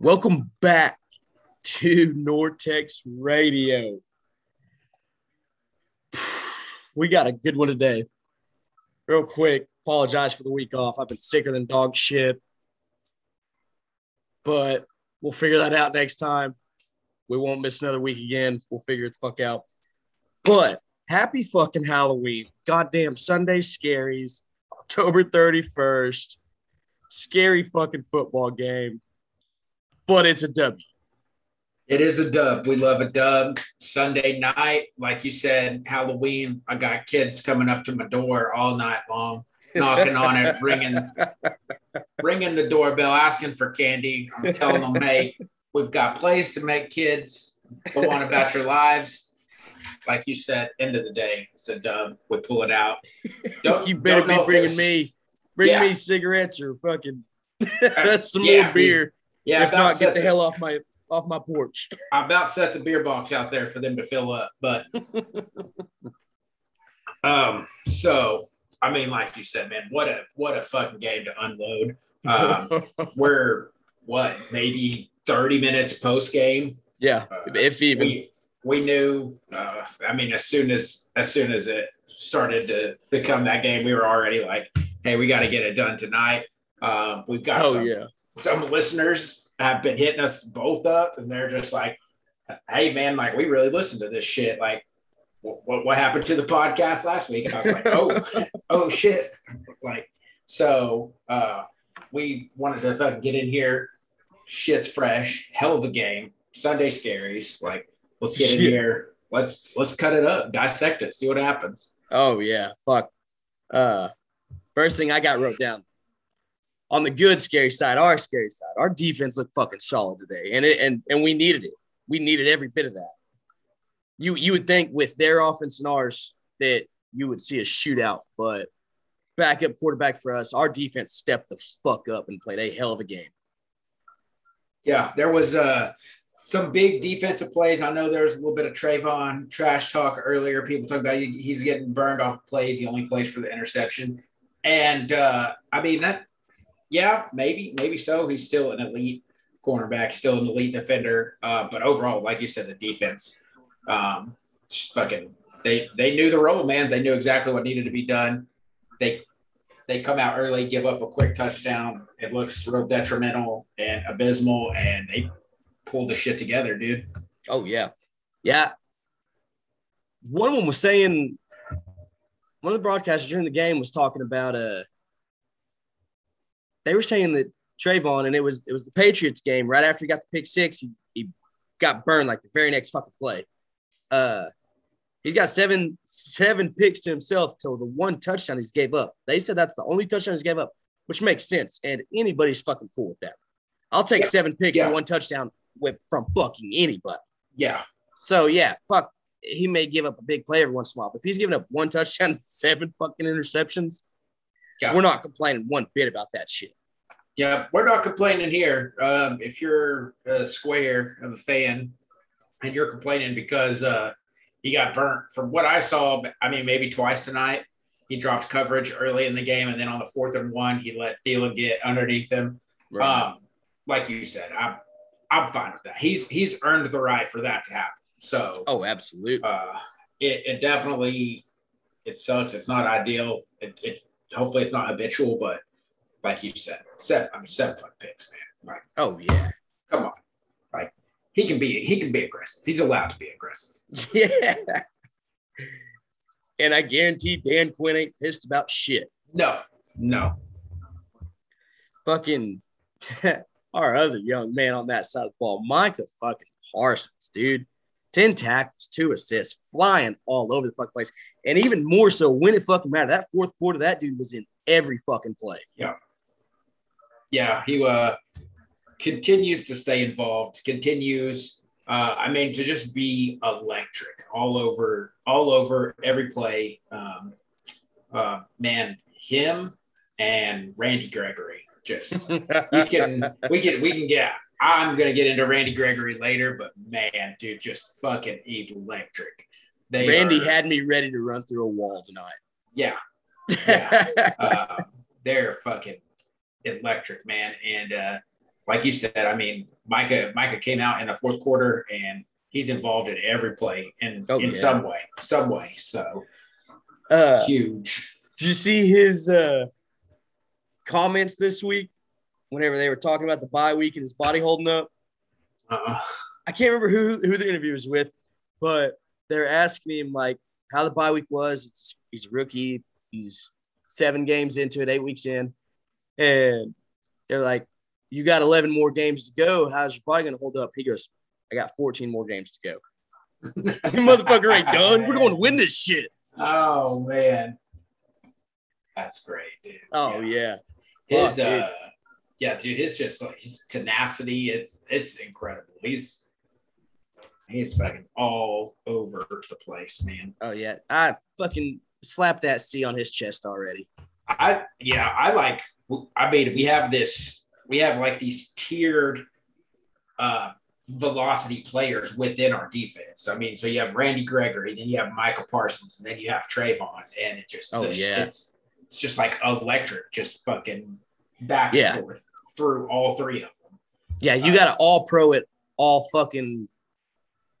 Welcome back to Nortex Radio. We got a good one today. Real quick, apologize for the week off. I've been sicker than dog shit, but we'll figure that out next time. We won't miss another week again. We'll figure it the fuck out. But happy fucking Halloween. Goddamn Sunday scaries. October 31st. Scary fucking football game. But it's a W. It is a dub. We love a dub. Sunday night, like you said, Halloween. I got kids coming up to my door all night long, knocking on it, ringing, ringing the doorbell, asking for candy. I'm telling them, hey, we've got plays to make kids go on about your lives. Like you said, end of the day, it's a dub. We pull it out. Don't you better don't be bringing me, bring Yeah. me cigarettes or fucking that's uh, some Yeah, more beer. Yeah, if not, get the hell off my off my porch. I about set the beer box out there for them to fill up, but um, so I mean, like you said, man, what a what a fucking game to unload. Um, we're what maybe thirty minutes post game. yeah, Uh, if even. we we knew. Uh, I mean, as soon as as soon as it started to become that game, we were already like, hey, we got to get it done tonight. Um, we've got oh some yeah. Some listeners have been hitting us both up and they're just like hey man like we really listened to this shit. Like what, what happened to the podcast last week? And i was like oh oh shit. Like so uh we wanted to fucking get in here. Shit's fresh. Hell of a game. Sunday scaries. Like let's get in Shit. here. Let's let's cut it up. Dissect it. See what happens. Oh yeah. Fuck. Uh, first thing I got wrote down on the good scary side, our scary side, our defense looked fucking solid today, and it and and we needed it. We needed every bit of that. You you would think with their offense and ours that you would see a shootout, but backup quarterback for us, our defense stepped the fuck up and played a hell of a game. Yeah, there was uh, some big defensive plays. I know there was a little bit of Trevon trash talk earlier. People talk about he- he's getting burned off plays. He only plays for the interception. And uh, I mean, that, yeah, maybe, maybe so. He's still an elite cornerback, still an elite defender. Uh, but overall, like you said, the defense, um, fucking, they, they knew the role, man. They knew exactly what needed to be done. They, they come out early, give up a quick touchdown. It looks real detrimental and abysmal, and they pulled the shit together, dude. Oh yeah, yeah. One of them was saying, one of the broadcasters during the game was talking about uh, they were saying that Trevon and it was it was the Patriots game right after he got the pick six, he, he got burned like the very next fucking play. Uh, he's got seven seven picks to himself till the one touchdown he's gave up. They said that's the only touchdown he's gave up, which makes sense, and anybody's fucking cool with that. I'll take Yeah. seven picks Yeah. to one touchdown with from fucking anybody. Yeah, So yeah, fuck. He may give up a big play every once in a while, but if he's giving up one touchdown, seven fucking interceptions, Yeah. we're not complaining one bit about that shit. yeah, we're not complaining here. Um, if you're a square of a fan and you're complaining because uh, he got burnt, from what I saw, I mean, maybe twice tonight, he dropped coverage early in the game, and then on the fourth and one, he let Thielen get underneath him. Um, like you said, I'm I'm fine with that. He's he's earned the right for that to happen. So oh, absolutely. uh, it, it definitely it sucks. It's not ideal. It, it hopefully it's not habitual, but like you said, seven. I mean, seven fuck picks, man. Like, Oh yeah, come on. Like he can be he can be aggressive. He's allowed to be aggressive. yeah. And I guarantee Dan Quinn ain't pissed about shit. No, no. Fucking our other young man on that side of the ball, Micah fucking Parsons, dude. 10 tackles, two assists, flying all over the fucking place. And even more so when it fucking mattered. That fourth quarter, that dude was in every fucking play. Yeah, Yeah. he uh continues to stay involved. Continues. Uh, I mean, to just be electric all over, all over every play. Um, uh, man, him and Randy Gregory just you can we can we can get I'm gonna get into Randy Gregory later, but man, dude, just fucking electric. They Randy are- had me ready to run through a wall tonight. yeah, Yeah. uh, they're fucking electric, man. And uh, like you said, I mean, Micah Micah came out in the fourth quarter and he's involved in every play in Oh, in yeah. some way, some way. So Uh, huge. did you see his uh, comments this week? Whenever they were talking about the bye week and his body holding up, Uh, I can't remember who who the interview was with, but they're asking him like how the bye week was. It's, he's a rookie. He's seven games into it, eight weeks in, and they're like, "You got 11 more games to go. How's your body gonna hold up?" He goes, "I got 14 more games to go. You motherfucker ain't done. We're going to win this shit." Oh man, that's great, dude. Oh yeah, his Fuck, dude. Yeah, dude. His just like his tenacity. It's it's incredible. He's he's fucking all over the place, man. oh yeah. I fucking slapped that C on his chest already. I yeah, I like. I mean, we have this. We have like these tiered uh, velocity players within our defense. I mean, so you have Randy Gregory, then you have Michael Parsons, and then you have Trevon, and it just Oh, the- yeah. it's it's just like electric, just fucking back Yeah. and forth through all three of them. Yeah, you got to uh, all pro at all fucking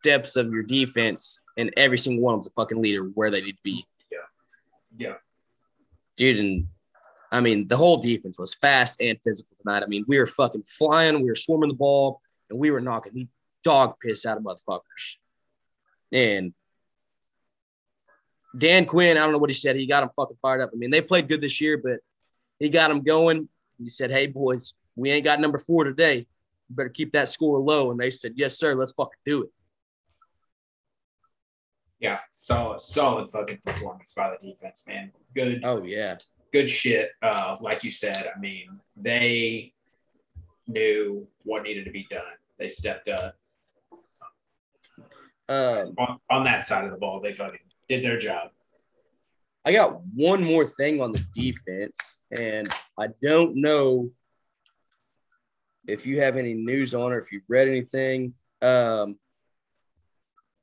depths of your defense, and every single one of them's a fucking leader where they need to be. Yeah. Yeah, dude, and I mean, the whole defense was fast and physical tonight. I mean, we were fucking flying, we were swarming the ball, and we were knocking the dog piss out of motherfuckers. And Dan Quinn, I don't know what he said. He got him fucking fired up. I mean, they played good this year, but he got them going. He said, Hey, boys, we ain't got number four today. You better keep that score low. And they said, Yes, sir. Let's fucking do it. Yeah, solid, solid fucking performance by the defense, man. Good, Oh, yeah. good shit. Uh, like you said, I mean, they knew what needed to be done. They stepped up Um, on, on that side of the ball. They fucking did their job. I got one more thing on the defense, and I don't know if you have any news on or if you've read anything. Um,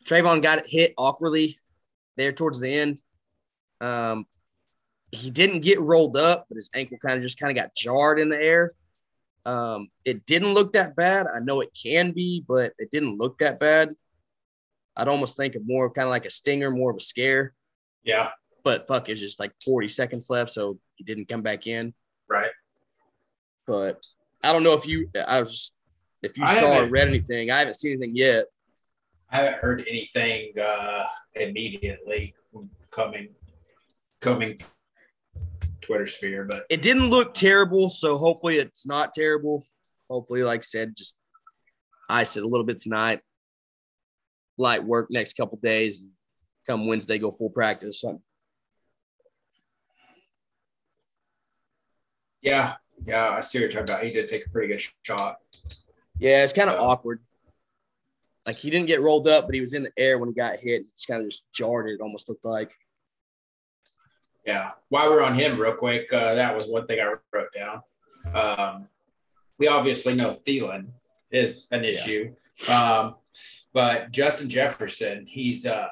Trevon got hit awkwardly there towards the end. Um, he didn't get rolled up, but his ankle kind of just kind of got jarred in the air. Um, it didn't look that bad. I know it can be, but it didn't look that bad. I'd almost think of more kind of like a stinger, more of a scare Yeah, but fuck, it's just like 40 seconds left, so he didn't come back in. right. But I don't know if you, I was just, if you I saw or read anything. I haven't seen anything yet. I haven't heard anything uh, immediately coming coming Twitter sphere, but It didn't look terrible, so hopefully it's not terrible. Hopefully, like I said, just ice it a little bit tonight. Light work next couple days, come Wednesday go full practice. Something. Yeah, yeah, I see what you're talking about. He did take a pretty good shot. Yeah, it's kind of Yeah. awkward. Like he didn't get rolled up, but he was in the air when he got hit. It just kind of just jarred it. Almost looked like. Yeah. While we're on him, real quick, uh, that was one thing I wrote down. Um, we obviously know Thielen is an Yeah. issue, um, but Justin Jefferson, he's uh,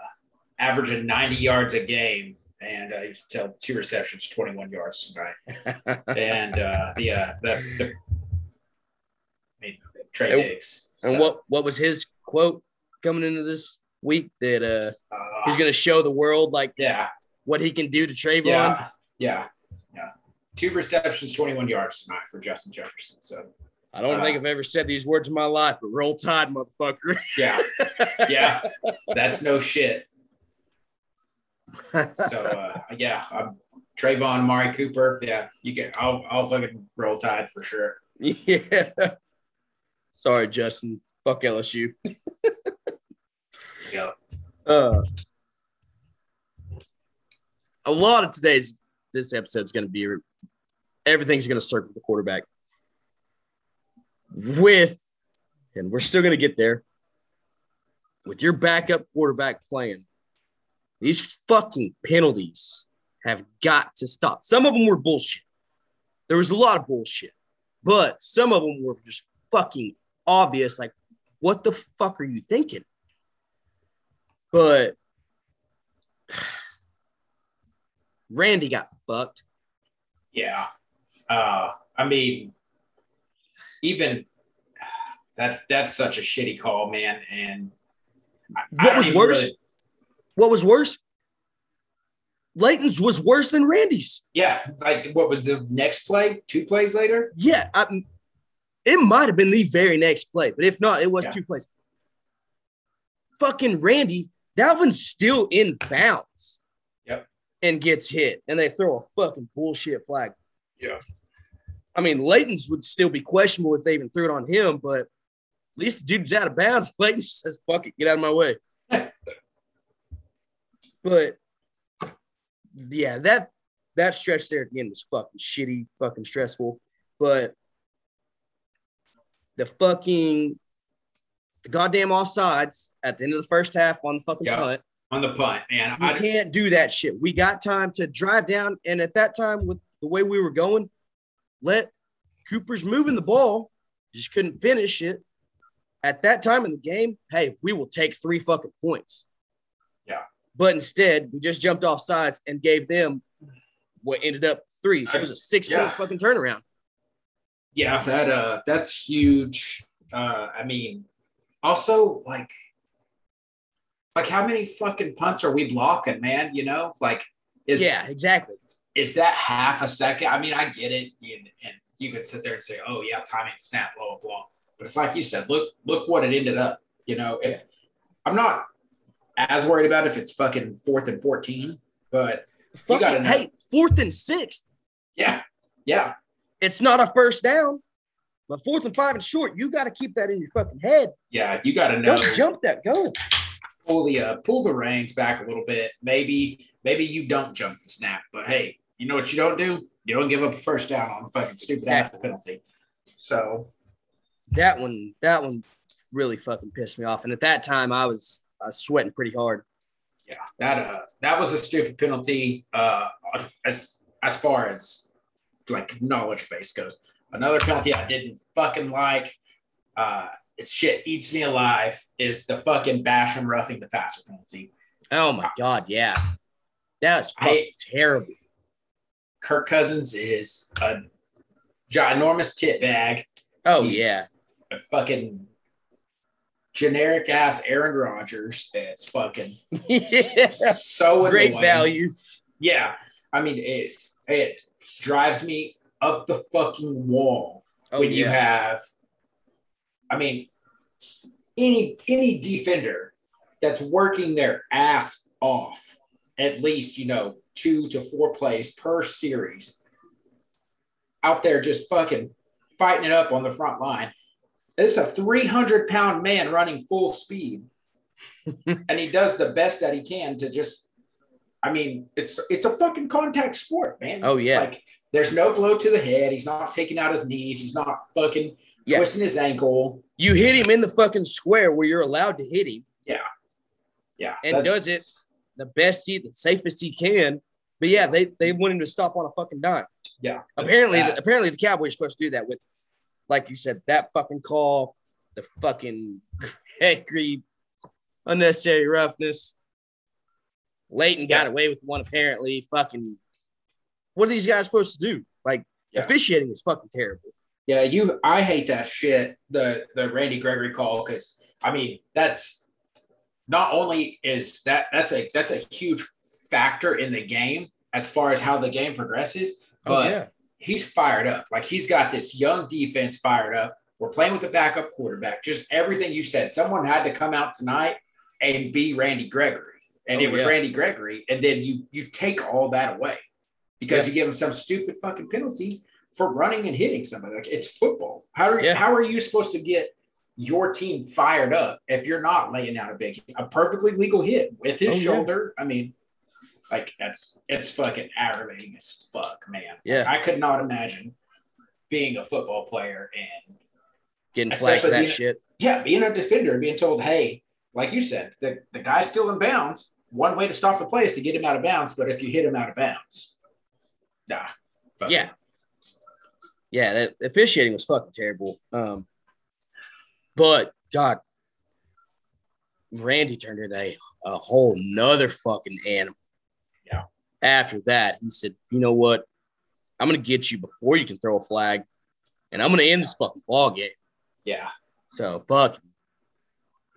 averaging 90 yards a game, and uh, he's still two receptions, 21 yards tonight. and uh, the uh, the, the I mean, Trey And- Diggs. And So, what what was his quote coming into this week that uh uh, he's gonna show the world like yeah, what he can do to Trevon? yeah, yeah, yeah. Two receptions, 21 yards tonight for Justin Jefferson. So I don't think Uh, I've ever said these words in my life, but roll tide, motherfucker. yeah, yeah, that's no shit. So uh, yeah, um, Trevon, Mari Cooper. Yeah, you get. I'll I'll fucking roll tide for sure. yeah. Sorry, Justin. Fuck LSU. Yeah. Uh, a lot of today's this episode is going to be everything's going to circle the quarterback with, and we're still going to get there with your backup quarterback playing. These fucking penalties have got to stop. Some of them were bullshit. There was a lot of bullshit, but some of them were just fucking obvious. Like, what the fuck are you thinking? But Randy got fucked. Yeah. Uh, I mean, even That's that's such a shitty call, man. And I- I What don't was worse? really- What was worse? Leighton's was worse than Randy's. yeah, like what was the next play? Two plays later? Yeah, I, it might have been the very next play, but if not, it was Yeah. two plays. Fucking Randy, Dalvin's still in bounds. Yep. And gets hit, and they throw a fucking bullshit flag. Yeah. I mean, Leighton's would still be questionable if they even threw it on him, but at least the dude's out of bounds. Leighton says, fuck it, get out of my way. But yeah, that that stretch there at the end was fucking shitty, fucking stressful. But the fucking the goddamn offsides at the end of the first half on the fucking Yeah. punt. On the punt, man. You I, can't do that shit. We got time to drive down, and at that time, with the way we were going, let Cooper's moving the ball. Just couldn't finish it. At that time in the game, hey, we will take three fucking points. Yeah. But instead, we just jumped off sides and gave them what ended up three. So it was a six Yeah. point fucking turnaround. yeah, that uh that's huge. Uh I mean, also like like how many fucking punts are we blocking, man? You know, like is yeah, exactly. is that half a second? I mean, I get it, and, and you could sit there and say, "Oh yeah, timing, snap, blah blah blah." But it's like you said, look look what it ended up. You know, if I'm not as worried about if it's fucking fourth and fourteen, but gotta Fucking, hey, fourth and sixth. yeah, yeah, It's not a first down, but fourth and five and short, you got to keep that in your fucking head. yeah, you got to know. Don't jump that gun. pull the uh, pull the reins back a little bit. Maybe maybe you don't jump the snap, but hey, you know what you don't do? You don't give up a first down on a fucking stupid ass penalty. So That one, that one really fucking pissed me off. And at that time, I was, Was sweating pretty hard. yeah, that uh that was a stupid penalty. Uh, as as far as like knowledge base goes, another penalty I didn't fucking like. Uh, it's shit eats me alive. Is the fucking Basham roughing the passer penalty? Oh my god, yeah, that was fucking terrible. Kirk Cousins is a ginormous tit bag. Oh He's yeah, a fucking generic ass Aaron Rodgers. That's fucking so great annoying. value. Yeah, I mean it. It drives me up the fucking wall Oh when you have. I mean, any any defender that's working their ass off, at least you know two to four plays per series, out there just fucking fighting it up on the front line. It's a 300 pound man running full speed. and he does the best that he can to just, I mean, it's it's a fucking contact sport, man. Oh, yeah. Like there's no blow to the head. He's not taking out his knees. He's not fucking Yeah. twisting his ankle. you hit him in the fucking square where you're allowed to hit him, Yeah. Yeah. And does it the best he, the safest he can. But yeah, they they want him to stop on a fucking dime. Yeah. that's- apparently, the, apparently the Cowboys are supposed to do that with, like you said, that fucking call, the fucking angry, unnecessary roughness. Leighton got away with one apparently. Fucking, what are these guys supposed to do? Like Yeah. officiating is fucking terrible. Yeah, you. I hate that shit. The the Randy Gregory call because I mean that's not only is that that's a that's a huge factor in the game as far as how the game progresses, oh, but oh yeah, he's fired up. Like he's got this young defense fired up. We're playing with the backup quarterback. Just everything you said. Someone had to come out tonight and be Randy Gregory, and Oh, it was yeah. Randy Gregory. And then you you take all that away because Yeah. you give him some stupid fucking penalty for running and hitting somebody. Like it's football. How are Yeah. how are you supposed to get your team fired up if you're not laying out a big a perfectly legal hit with his Oh, shoulder? I mean, like that's it's fucking aggravating as fuck, man. Yeah. I could not imagine being a football player and getting flagged for that being- shit. yeah, being a defender and being told, hey, like you said, the, the guy's still in bounds. One way to stop the play is to get him out of bounds, but if you hit him out of bounds, nah. fuck Yeah. Yeah, that officiating was fucking terrible. Um, but God, Randy turned into a, a whole nother fucking animal. After that, he said, "You know what? I'm gonna get you before you can throw a flag, and I'm gonna end this fucking ball game." Yeah. So fuck.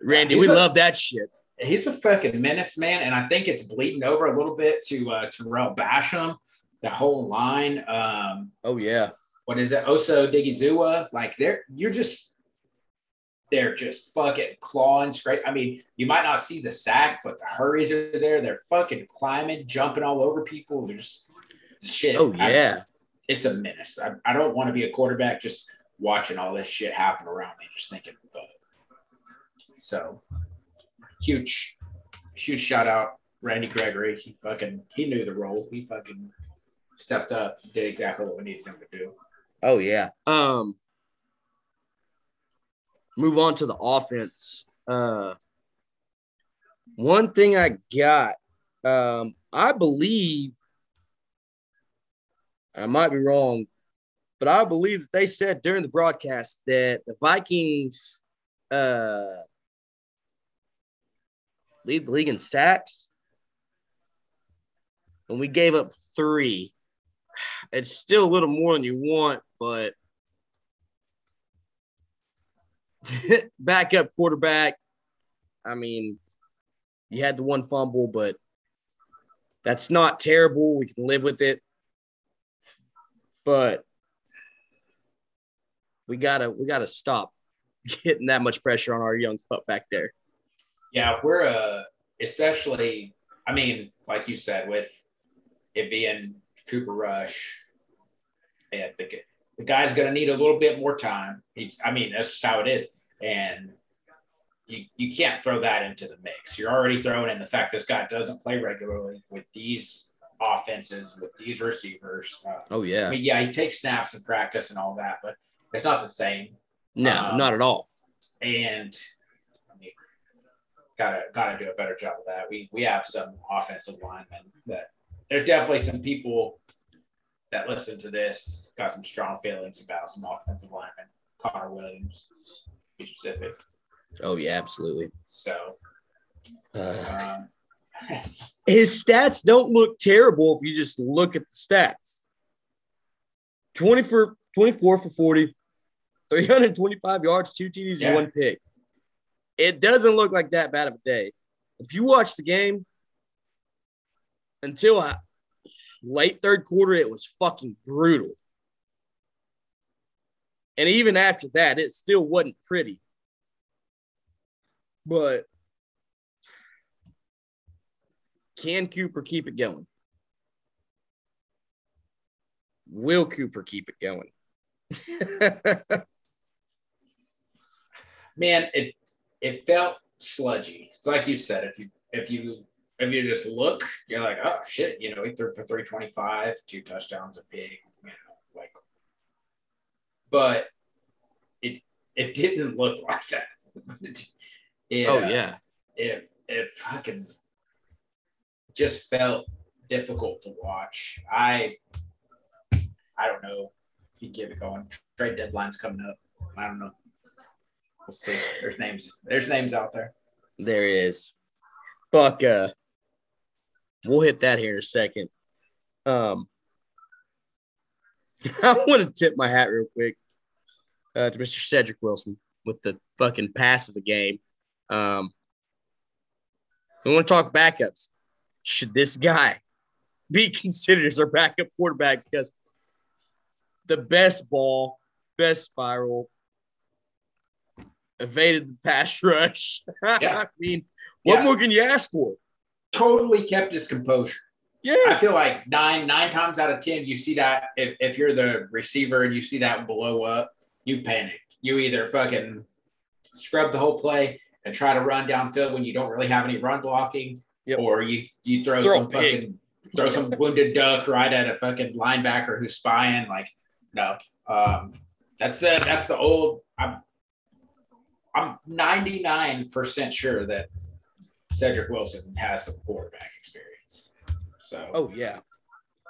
Randy, He's we a- love that shit. He's a fucking menace, man, and I think it's bleeding over a little bit to uh, Tarell Basham. That whole line. Um, Oh yeah. what is it? Osa Odighizuwa. Like they're you're just they're just fucking clawing straight. I mean, you might not see the sack, but the hurries are there. They're fucking climbing, jumping all over people. They're just shit. Oh I- yeah. it's a menace. I, I don't want to be a quarterback just watching all this shit happen around me, just thinking, fuck. So huge, huge shout out, Randy Gregory. He fucking he knew the role. He fucking stepped up, did exactly what we needed him to do. Oh yeah. Um move on to the offense. Uh one thing I got, um, I believe I might be wrong, but I believe that they said during the broadcast that the Vikings uh lead the league in sacks. And we gave up three it's still a little more than you want, but backup quarterback. I mean, you had the one fumble, but that's not terrible. We can live with it. But we gotta we gotta stop getting that much pressure on our young pup back there. Yeah, we're uh especially I mean, like you said, with it being Cooper Rush, yeah, the, the guy's gonna need a little bit more time. He's I mean, that's just how it is. And you, you can't throw that into the mix. You're already throwing in the fact this guy doesn't play regularly with these offenses, with these receivers. Uh, Oh I yeah. mean, yeah, he takes snaps in practice and all that, but it's not the same. No, um, not at all. and I mean, gotta gotta do a better job of that. We we have some offensive linemen that there's definitely some people that listen to this got some strong feelings about some offensive linemen. Connor Williams, be specific. Oh yeah, absolutely. So Uh, um, his stats don't look terrible if you just look at the stats 20 for 24 for 40 325 yards two TDs Yeah. and one pick it doesn't look like that bad of a day if you watch the game until I, late third quarter it was fucking brutal and even after that it still wasn't pretty but can Cooper keep it going? Will Cooper keep it going? man, it it felt sludgy. It's like you said, if you if you if you just look, you're like, oh shit, you know, he threw for 325, two touchdowns, a pig, you know, like but it it didn't look like that. It, oh uh, yeah. it it fucking just felt difficult to watch. I I don't know if you get it going. Trade deadline's coming up. I don't know. We'll see. There's names. There's names out there. There is. Fuck uh we'll hit that here in a second. Um I want to tip my hat real quick uh, to Mr. Cedrick Wilson with the fucking pass of the game. Um, we want to talk backups. Should this guy be considered as our backup quarterback? Because the best ball, best spiral, evaded the pass rush. Yeah. I mean, what Yeah. more can you ask for? Totally kept his composure. Yeah. I feel like nine nine times out of ten, you see that if, if you're the receiver and you see that blow up, you panic. You either fucking scrub the whole play and try to run downfield when you don't really have any run blocking, Yep. or you you throw, Throw some fucking throw some wounded duck right at a fucking linebacker who's spying. Like, no, um, that's the that's the old. I'm I'm 99 percent sure that Cedrick Wilson has some quarterback experience. So, Oh yeah.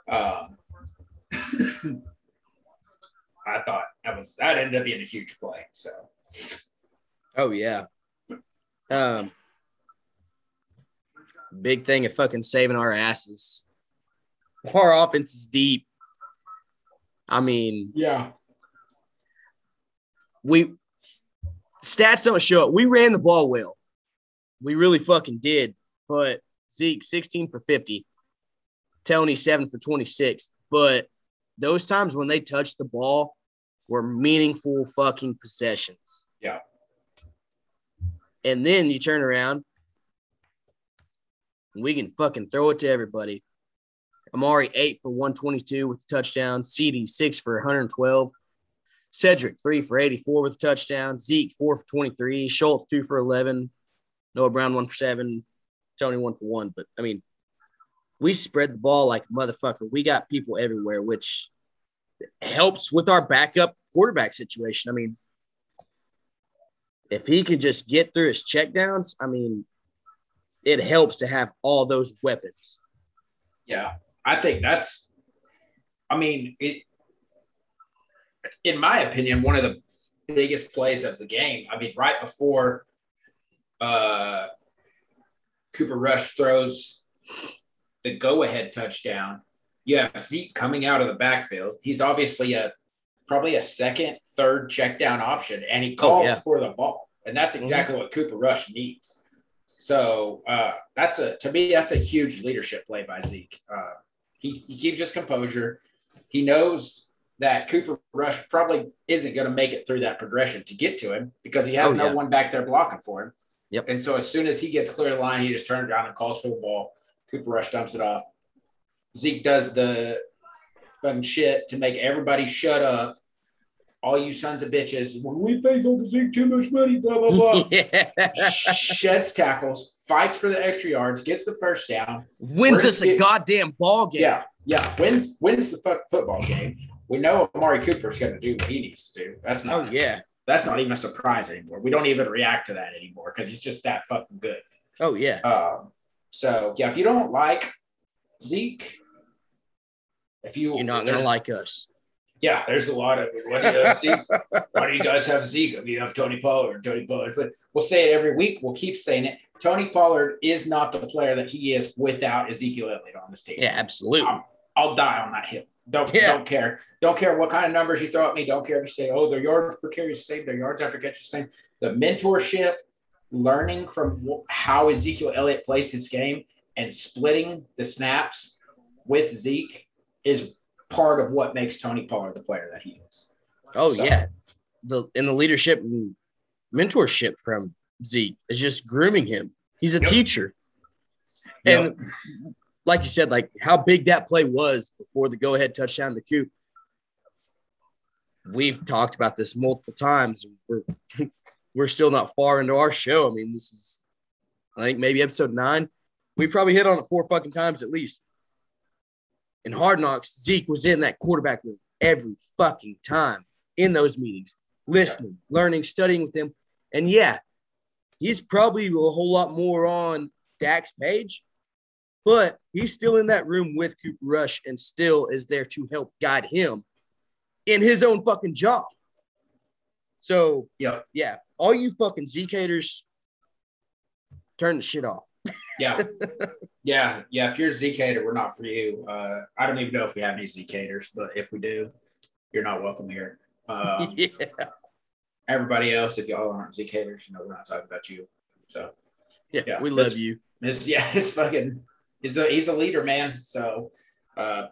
um, I thought that was that ended up being a huge play. So, Oh yeah. Um big thing of fucking saving our asses. Our offense is deep. I mean, yeah, we stats don't show it. We ran the ball well. We really fucking did. But Zeke, 16 for 50. Tony, 7 for 26. But those times when they touched the ball were meaningful fucking possessions. Yeah. And then you turn around we can fucking throw it to everybody. Amari, eight for 122 with the touchdown. CD, six for 112. Cedrick, three for 84 with a touchdown. Zeke, four for 23. Schultz, two for 11. Noah Brown, one for seven. Tony, one for one. But I mean, we spread the ball like motherfucker. We got people everywhere, which helps with our backup quarterback situation. I mean, if he could just get through his checkdowns, I mean, it helps to have all those weapons. Yeah, I think that's. I mean, it. In my opinion, one of the biggest plays of the game. I mean, right before uh, Cooper Rush throws the go-ahead touchdown, you have Zeke coming out of the backfield. He's obviously a probably a second, third check down option, and he calls oh, yeah. for the ball, and that's mm-hmm. exactly mm-hmm. what Cooper Rush needs. So uh, that's a to me that's a huge leadership play by Zeke. Uh, he, he keeps his composure. He knows that Cooper Rush probably isn't going to make it through that progression to get to him because he has oh, no yeah. one back there blocking for him. Yep. And so as soon as he gets clear of the line, he just turns around and calls for the ball. Cooper Rush dumps it off. Zeke does the fun shit to make everybody shut up all you sons of bitches, when we pay Uncle Zeke too much money, blah, blah, blah. yeah. Sheds tackles, fights for the extra yards, gets the first down. Wins us a goddamn ball game. Yeah, yeah. Wins wins the f- football game. We know Amari Cooper's going to do what he needs to do. That's not. Oh, yeah. That's not even a surprise anymore. We don't even react to that anymore because he's just that fucking good. Oh, yeah. Um, so, yeah, if you don't like Zeke, if you. You're not going to like us yeah, there's a lot of what do you see? Why do you guys have Zeke? You have Tony Pollard, Tony Pollard. But we'll say it every week. We'll keep saying it. Tony Pollard is not the player that he is without Ezekiel Elliott on the stage. Yeah, absolutely. I'll, I'll die on that hill. Don't yeah. don't care. Don't care what kind of numbers you throw at me. Don't care if you say, oh, their yards per carry is the same, their yards after catch is the same. The mentorship, learning from how Ezekiel Elliott plays his game, and splitting the snaps with Zeke is part of what makes Tony Pollard the player that he is. Oh so. yeah, the in the leadership and mentorship from Zeke is just grooming him. He's a yep. teacher, and yep. Like you said, like how big that play was before the go-ahead touchdown to Coop. We've talked about this multiple times. We're we're still not far into our show. I mean, this is I think maybe episode nine. We probably hit on it four fucking times at least in Hard Knocks, Zeke was in that quarterback room every fucking time in those meetings, listening, learning, studying with them. And yeah, he's probably a whole lot more on Dak's page, but he's still in that room with Cooper Rush and still is there to help guide him in his own fucking job. So, yeah, yeah, all you fucking Zeke haters, turn the shit off yeah, yeah, yeah. If you're a Zeke hater, we're not for you. Uh, I don't even know if we have any Zeke haters, but if we do, you're not welcome here. Um, yeah. Everybody else, if y'all aren't Zeke haters, you know we're not talking about you. So yeah, yeah we love you. It's, yeah, it's fucking. He's a he's a leader, man. So uh,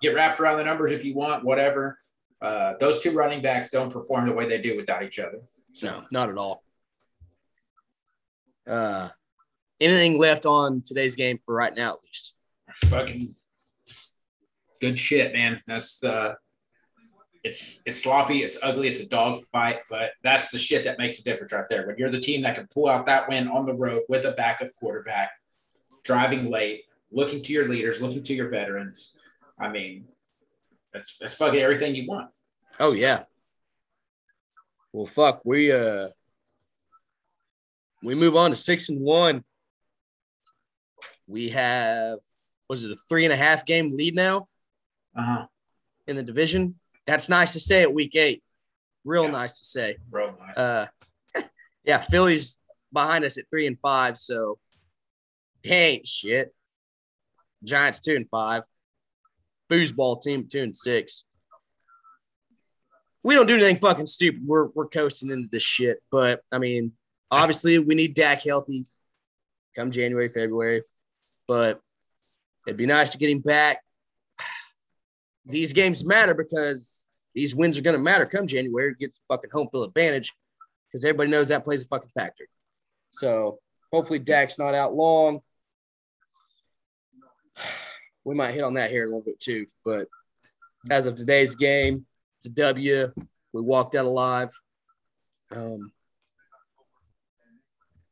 get wrapped around the numbers if you want, whatever. Uh, those two running backs don't perform the way they do without each other. So. No, not at all. Uh, anything left on today's game for right now, at least? Fucking good shit, man. That's the. It's it's sloppy, it's ugly, it's a dog fight, but that's the shit that makes a difference right there. When you're the team that can pull out that win on the road with a backup quarterback, driving late, looking to your leaders, looking to your veterans. I mean, that's that's fucking everything you want. Oh yeah. Well, fuck, we uh we move on to six and one. We have was it a three and a half game lead now? Uh-huh. In the division. That's nice to say at week eight. Real yeah. nice to say. Real nice. Uh, yeah, Philly's behind us at three and five, so dang shit. Giants two and five. Foosball team two and six. we don't do anything fucking stupid. We're we're coasting into this shit. But I mean, obviously we need Dak healthy come January, February. But it'd be nice to get him back. These games matter because these wins are gonna matter come January. Gets fucking home field advantage because everybody knows that plays a fucking factor. So hopefully Dak's not out long. We might hit on that here in a little bit too. But as of today's game, it's a W. We walked out alive. Um,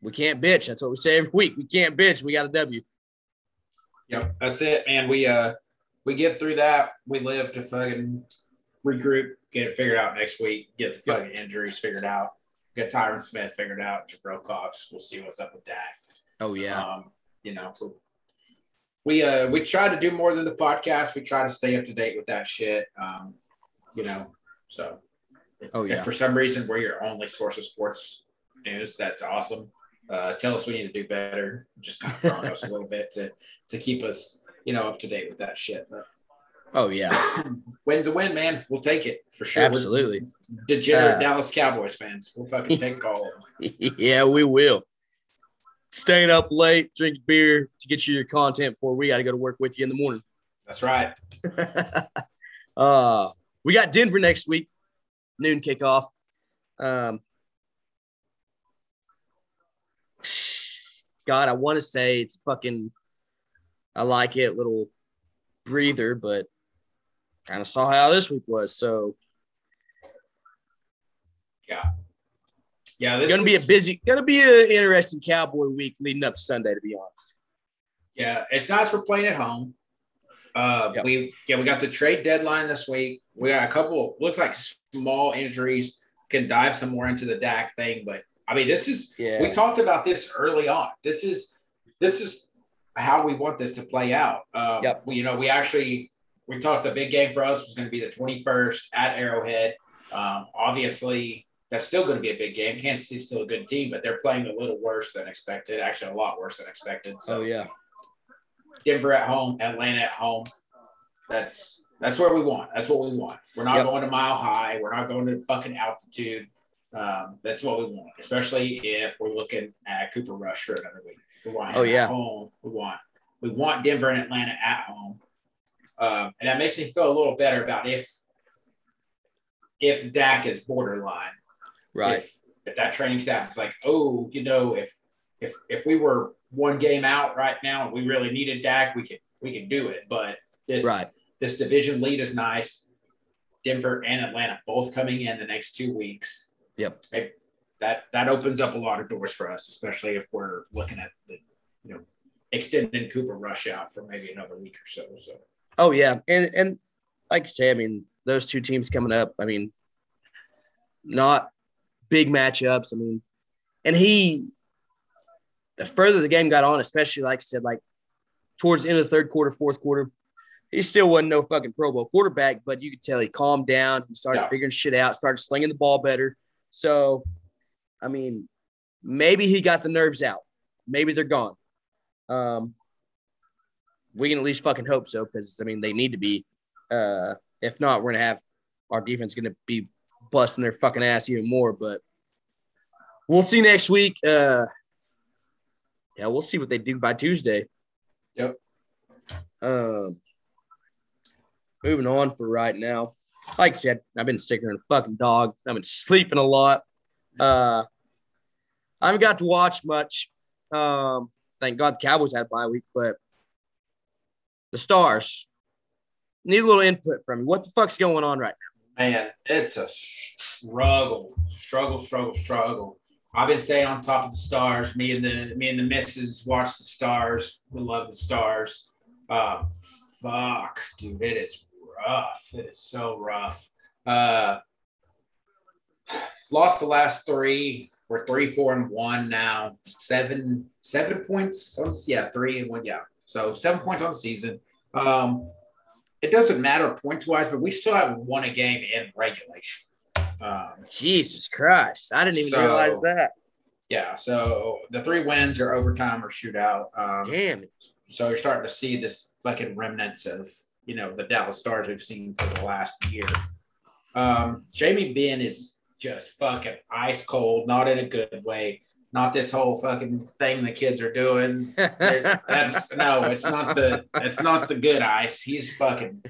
we can't bitch. That's what we say every week. We can't bitch. We got a W. Yep, that's it, man. We uh we get through that. We live to fucking regroup, get it figured out next week, get the fucking injuries figured out, get Tyron Smith figured out, Jabril Cox. We'll see what's up with Dak. Oh yeah. Um, you know, we uh we try to do more than the podcast. We try to stay up to date with that shit. Um, you know, so if, Oh, yeah. if for some reason we're your only source of sports news, that's awesome. Uh, tell us we need to do better. Just kind of us a little bit to to keep us, you know, up to date with that shit. But Oh yeah. win's a win, man. We'll take it for sure. We're Absolutely. degenerate Uh, Dallas Cowboys fans. We'll fucking take all of them. yeah, we will. Staying up late, drinking beer to get you your content before we got to go to work with you in the morning. That's right. uh, we got Denver next week, noon kickoff. Um, God, I want to say it's fucking. I like it, little breather, but kind of saw how this week was. So Yeah, this gonna be a busy, gonna be an interesting Cowboy week leading up Sunday, to be honest. Yeah, it's nice we're playing at home. Uh, Yep. we yeah we got the trade deadline this week. We got a couple looks like small injuries. Can dive some more into the Dak thing, but I mean this is Yeah. we talked about this early on. This is this is how we want this to play out. Uh, Yep. we, you know, we actually we talked the big game for us was going to be the 21st at Arrowhead. Um, obviously, that's still going to be a big game. Kansas City's still a good team, but they're playing a little worse than expected. Actually, a lot worse than expected. So Oh yeah. Denver at home, Atlanta at home. That's that's where we want. That's what we want. We're not Yep. going to mile high. We're not going to fucking altitude. Um, that's what we want, especially if we're looking at Cooper Rush for another week. We want him Oh, yeah. at home. We want we want Denver and Atlanta at home, um, and that makes me feel a little better about if if Dak is borderline Right. if, if that training staff is like, oh, you know, if if if we were one game out right now, and we really needed Dak, we could we could do it. But this Right. this division lead is nice. Denver and Atlanta both coming in the next two weeks. Yep. Hey, that that opens up a lot of doors for us, especially if we're looking at the you know extending Cooper Rush out for maybe another week or so. So Oh yeah, and and like I say, I mean those two teams coming up. I mean, not big matchups. I mean, and he, the further the game got on, especially like I said, like towards the end of the third quarter, fourth quarter, he still wasn't no fucking Pro Bowl quarterback, but you could tell he calmed down. He started Yeah. figuring shit out, started slinging the ball better. So, I mean, maybe he got the nerves out. Maybe they're gone. Um, we can at least fucking hope so because I mean they need to be. Uh, if not, we're gonna have our defense gonna be busting their fucking ass even more. But we'll see next week. Uh, yeah, we'll see what they do by Tuesday. Yep. Um, moving on for right now. Like I said, I've been sicker than a fucking dog. I've been sleeping a lot. Uh, I haven't got to watch much. Um, thank God the Cowboys had a bye week, but the Stars need a little input from you. What the fuck's going on right man, it's a struggle, struggle, struggle, struggle. I've been staying on top of the stars. Me and the me and the missus watch the stars. We love the stars. Uh, fuck, dude, it is rough. It is so rough. Uh, lost the last three. We're three, four, and one now. Seven, seven points. on- Yeah, three and one. Yeah, so seven points on the season. Um, it doesn't matter points wise, but we still haven't won a game in regulation. Um. Jesus Christ. I didn't even So- realize that. yeah, so the three wins are overtime or shootout. Um, Damn it. so you're starting to see this fucking remnants of you know the Dallas Stars we've seen for the last year. Um, Jamie Benn is just fucking ice cold, not in a good way. Not this whole fucking thing the kids are doing. That's no, it's not the it's not the good ice. He's fucking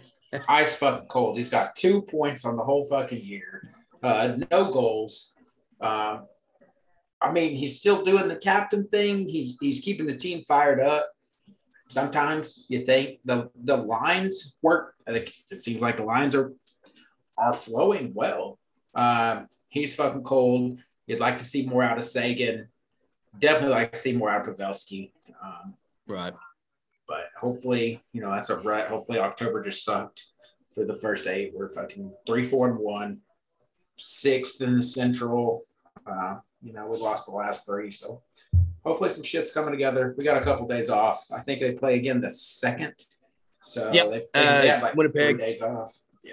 ice fucking cold. He's got two points on the whole fucking year. Uh, no goals. Um, I mean, he's still doing the captain thing. He's he's keeping the team fired up. Sometimes you think the the lines work. It seems like the lines are are flowing well. Um, he's fucking cold. You'd like to see more out of Seguin. Definitely like to see more out of Pavelski. Um, right. But hopefully, you know, that's a right. Hopefully, October just sucked for the first eight. We're fucking three, four, and one, sixth in the Central. Uh, you know, we lost the last three, so hopefully some shit's coming together. We got a couple days off. I think they play again the second. So yep. they, they, uh, like Winnipeg. three days off. Yeah.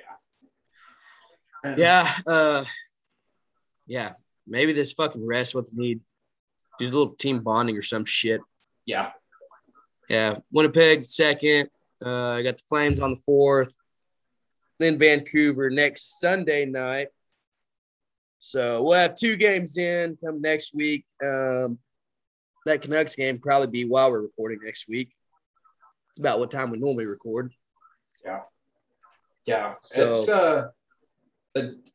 And, yeah. Uh, yeah. Maybe this fucking rest what they need. Just a little team bonding or some shit. Yeah. Yeah. Winnipeg second. Uh, I got the Flames on the fourth. Then Vancouver next Sunday night. So we'll have two games in come next week. Um, that Canucks game probably be while we're recording next week. It's about what time we normally record. Yeah. Yeah. So, it's uh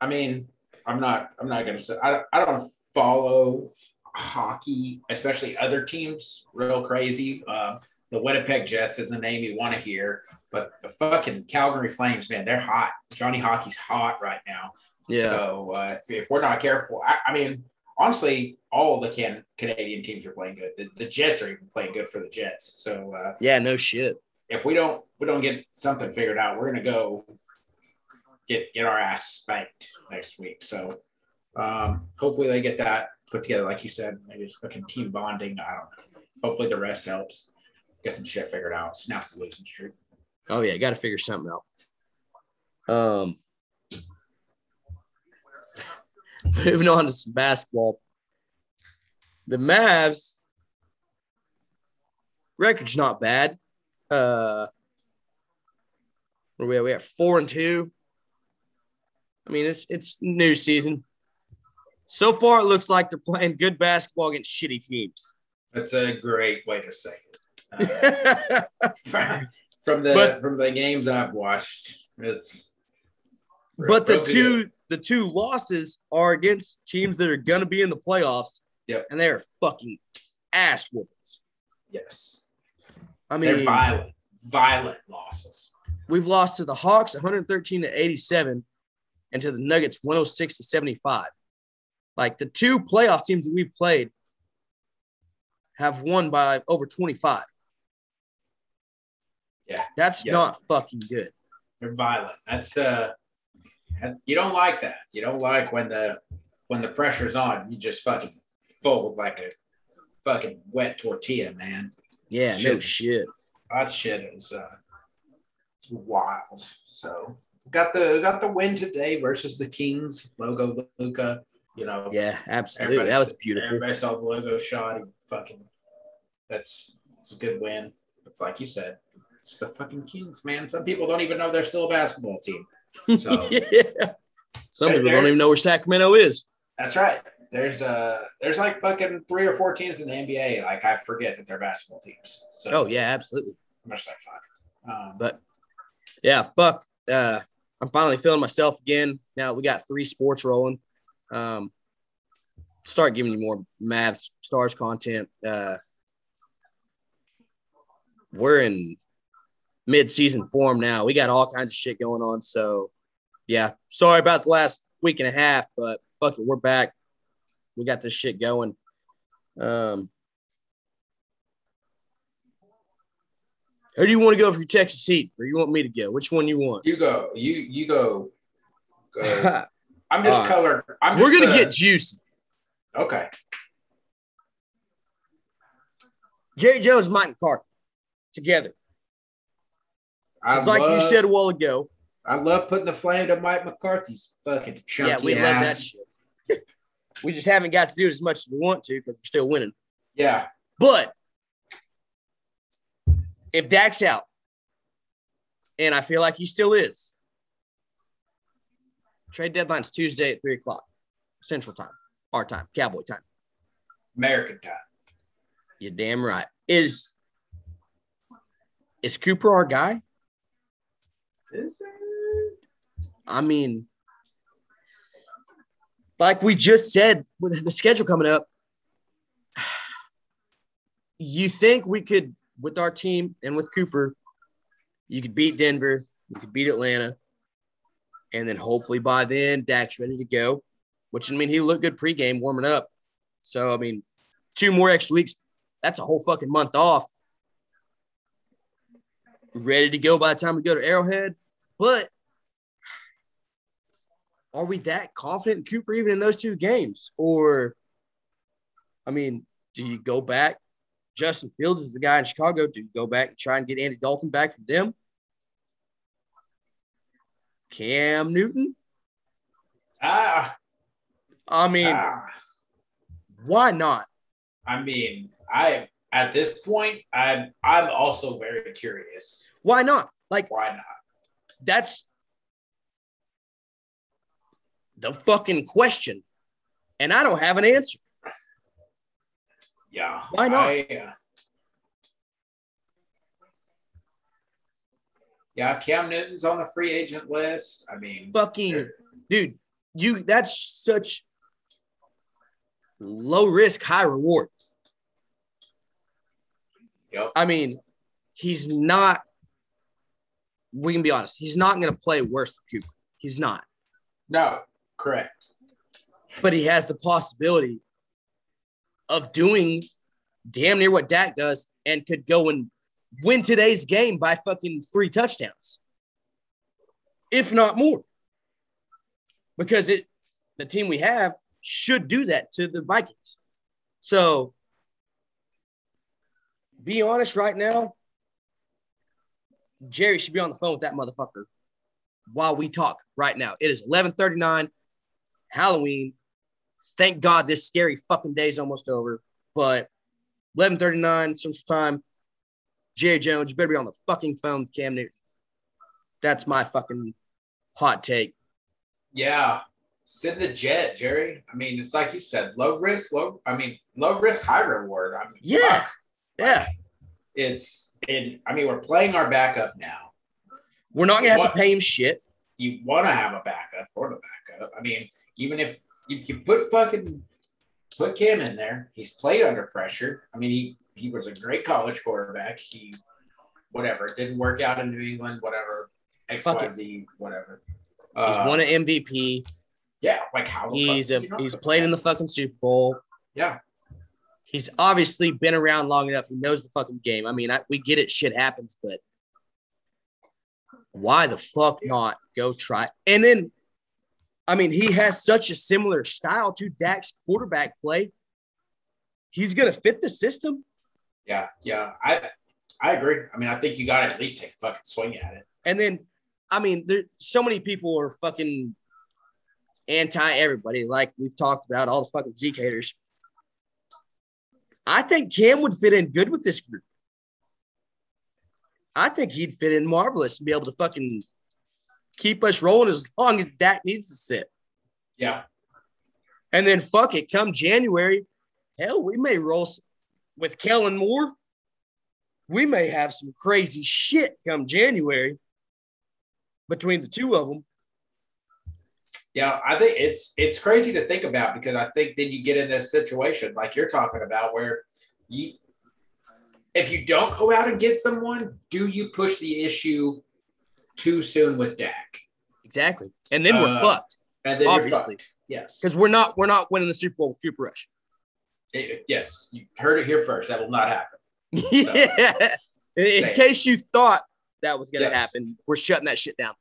I mean, I'm not I'm not gonna say I, I don't follow hockey, especially other teams, real crazy. Uh, the Winnipeg Jets is a name you want to hear, but the fucking Calgary Flames, man, they're hot. Johnny Hockey's hot right now. Yeah. So uh, if, if, we're not careful, I, I, mean, honestly, all the can, Canadian teams are playing good. The, the, Jets are even playing good for the Jets. So uh, yeah, no shit. If we don't we don't get something figured out, we're gonna go get get our ass spanked next week. So um, hopefully they get that put together, like you said, maybe it's fucking team bonding. I don't know. Hopefully the rest helps. Get some shit figured out. Snap the losing streak. Oh yeah, got to figure something out. Um, moving on to some basketball. The Mavs record's not bad. Uh, where we at? We at four and two. I mean, it's it's new season. So far, it looks like they're playing good basketball against shitty teams. That's a great way to say it. Uh, from the but, from the games I've watched, it's. But the two the two losses are against teams that are going to be in the playoffs. Yep. And they're fucking ass whoopings. Yes. I mean, they're violent, violent losses. We've lost to the Hawks 113 to 87 and to the Nuggets 106 to 75. Like the two playoff teams that we've played have won by over 25. Yeah. That's not fucking good. They're violent. That's uh you don't like that. You don't like when the when the pressure's on, you just fucking fold like a fucking wet tortilla, man. Yeah, shit, no shit. That shit is uh, wild. So got the got the win today versus the Kings. Logo Luka, You know. Yeah, absolutely. That was beautiful. Everybody saw the logo shot. He fucking. That's it's a good win. It's like you said. It's the fucking Kings, man. Some people don't even know they're still a basketball team. So yeah. Some people don't even know where Sacramento is. That's right. There's uh there's like fucking three or four teams in the NBA. Like I forget that they're basketball teams. So oh yeah, absolutely. Much like fuck. Um, but yeah, fuck. Uh, I'm finally feeling myself again. Now we got three sports rolling. Um, start giving you more Mavs stars content. Uh, we're in mid-season form now. We got all kinds of shit going on. So, yeah, sorry about the last week and a half, but fuck it, we're back. We got this shit going. Um, who do you want to go for your Texas Heat, or you want me to go? Which one you want? You go. You you go. go. I'm just colored. I'm we're gonna uh, get juicy. Okay. Jerry Jones, Mike McCarthy, together. I It's like you said a while ago. I love putting the flame to Mike McCarthy's fucking chunky Yeah, we ass. love that shit. we just haven't got to do it as much as we want to because we're still winning. Yeah. But if Dak's out, and I feel like he still is, Trade deadline's Tuesday at three o'clock Central Time, our time, Cowboy time. American time. You're damn right. Is is Cooper our guy? Is it? I mean, like we just said, with the schedule coming up, you think we could, with our team and with Cooper, you could beat Denver, you could beat Atlanta, and then hopefully by then Dak's ready to go. Which I mean, he looked good pregame warming up. So I mean, two more extra weeks, that's a whole fucking month off. Ready to go by the time we go to Arrowhead. But are we that confident in Cooper even in those two games? Or, I mean, do you go back? Justin Fields is the guy in Chicago. Do you go back and try and get Andy Dalton back from them? Cam Newton? Ah, I mean, ah. why not? I mean, I at this point, I'm I'm also very curious. Why not? Like, Why not? that's the fucking question. And I don't have an answer. Yeah. Why not? I, uh, yeah, Cam Newton's on the free agent list. I mean, Fucking dude, you that's such low risk, high reward. yep. I mean, he's not, we can be honest, he's not going to play worse than Cooper. He's not. No, correct. But he has the possibility of doing damn near what Dak does and could go and win today's game by fucking three touchdowns, if not more. Because it, the team we have should do that to the Vikings. So, be honest right now, Jerry should be on the phone with that motherfucker while we talk right now. It is 11:39, Halloween. Thank God this scary fucking day is almost over. But 11:39 Central Time, Jerry Jones, you better be on the fucking phone Cam Newton. That's my fucking hot take. Yeah. Send the jet, Jerry. I mean, it's like you said, low risk, low. I mean, low risk, high reward. I mean, Yeah. fuck. Yeah, It's it. I mean, we're playing our backup now. we're not gonna have What? to pay him shit. You want to have a backup for the backup. I mean, even if you, you put fucking put Cam in there, he's played under pressure. I mean, he he was a great college quarterback. He whatever it didn't work out in New England. Whatever X Fuck Y Whatever. He's Uh, won an MVP. Yeah, like how fuck He's do a you he's played in the fucking Super Bowl. yeah. He's obviously been around long enough. He knows the fucking game. I mean, I, we get it. Shit happens, but why the fuck not go try? And then, I mean, he has such a similar style to Dak's quarterback play. He's gonna fit the system. Yeah, yeah. I I agree. I mean, I think you got to at least take a fucking swing at it. And then, I mean, there so many people are fucking anti everybody, like we've talked about, all the fucking Zeke haters. I think Cam would fit in good with this group. I think he'd fit in marvelous and be able to fucking keep us rolling as long as Dak needs to sit. Yeah, And then fuck it, come January, hell, we may roll with Kellen Moore. We may have some crazy shit come January between the two of them. yeah. I think it's it's crazy to think about because I think then you get in this situation like you're talking about where you if you don't go out and get someone, do you push the issue too soon with Dak? Exactly. And then we're Uh, fucked And then Obviously. you're fucked. Yes. because we're not we're not winning the Super Bowl with Cooper Rush. It- yes. You heard it here first. That will not happen. yeah. In, in case you thought that was gonna Yes. happen, we're shutting that shit down.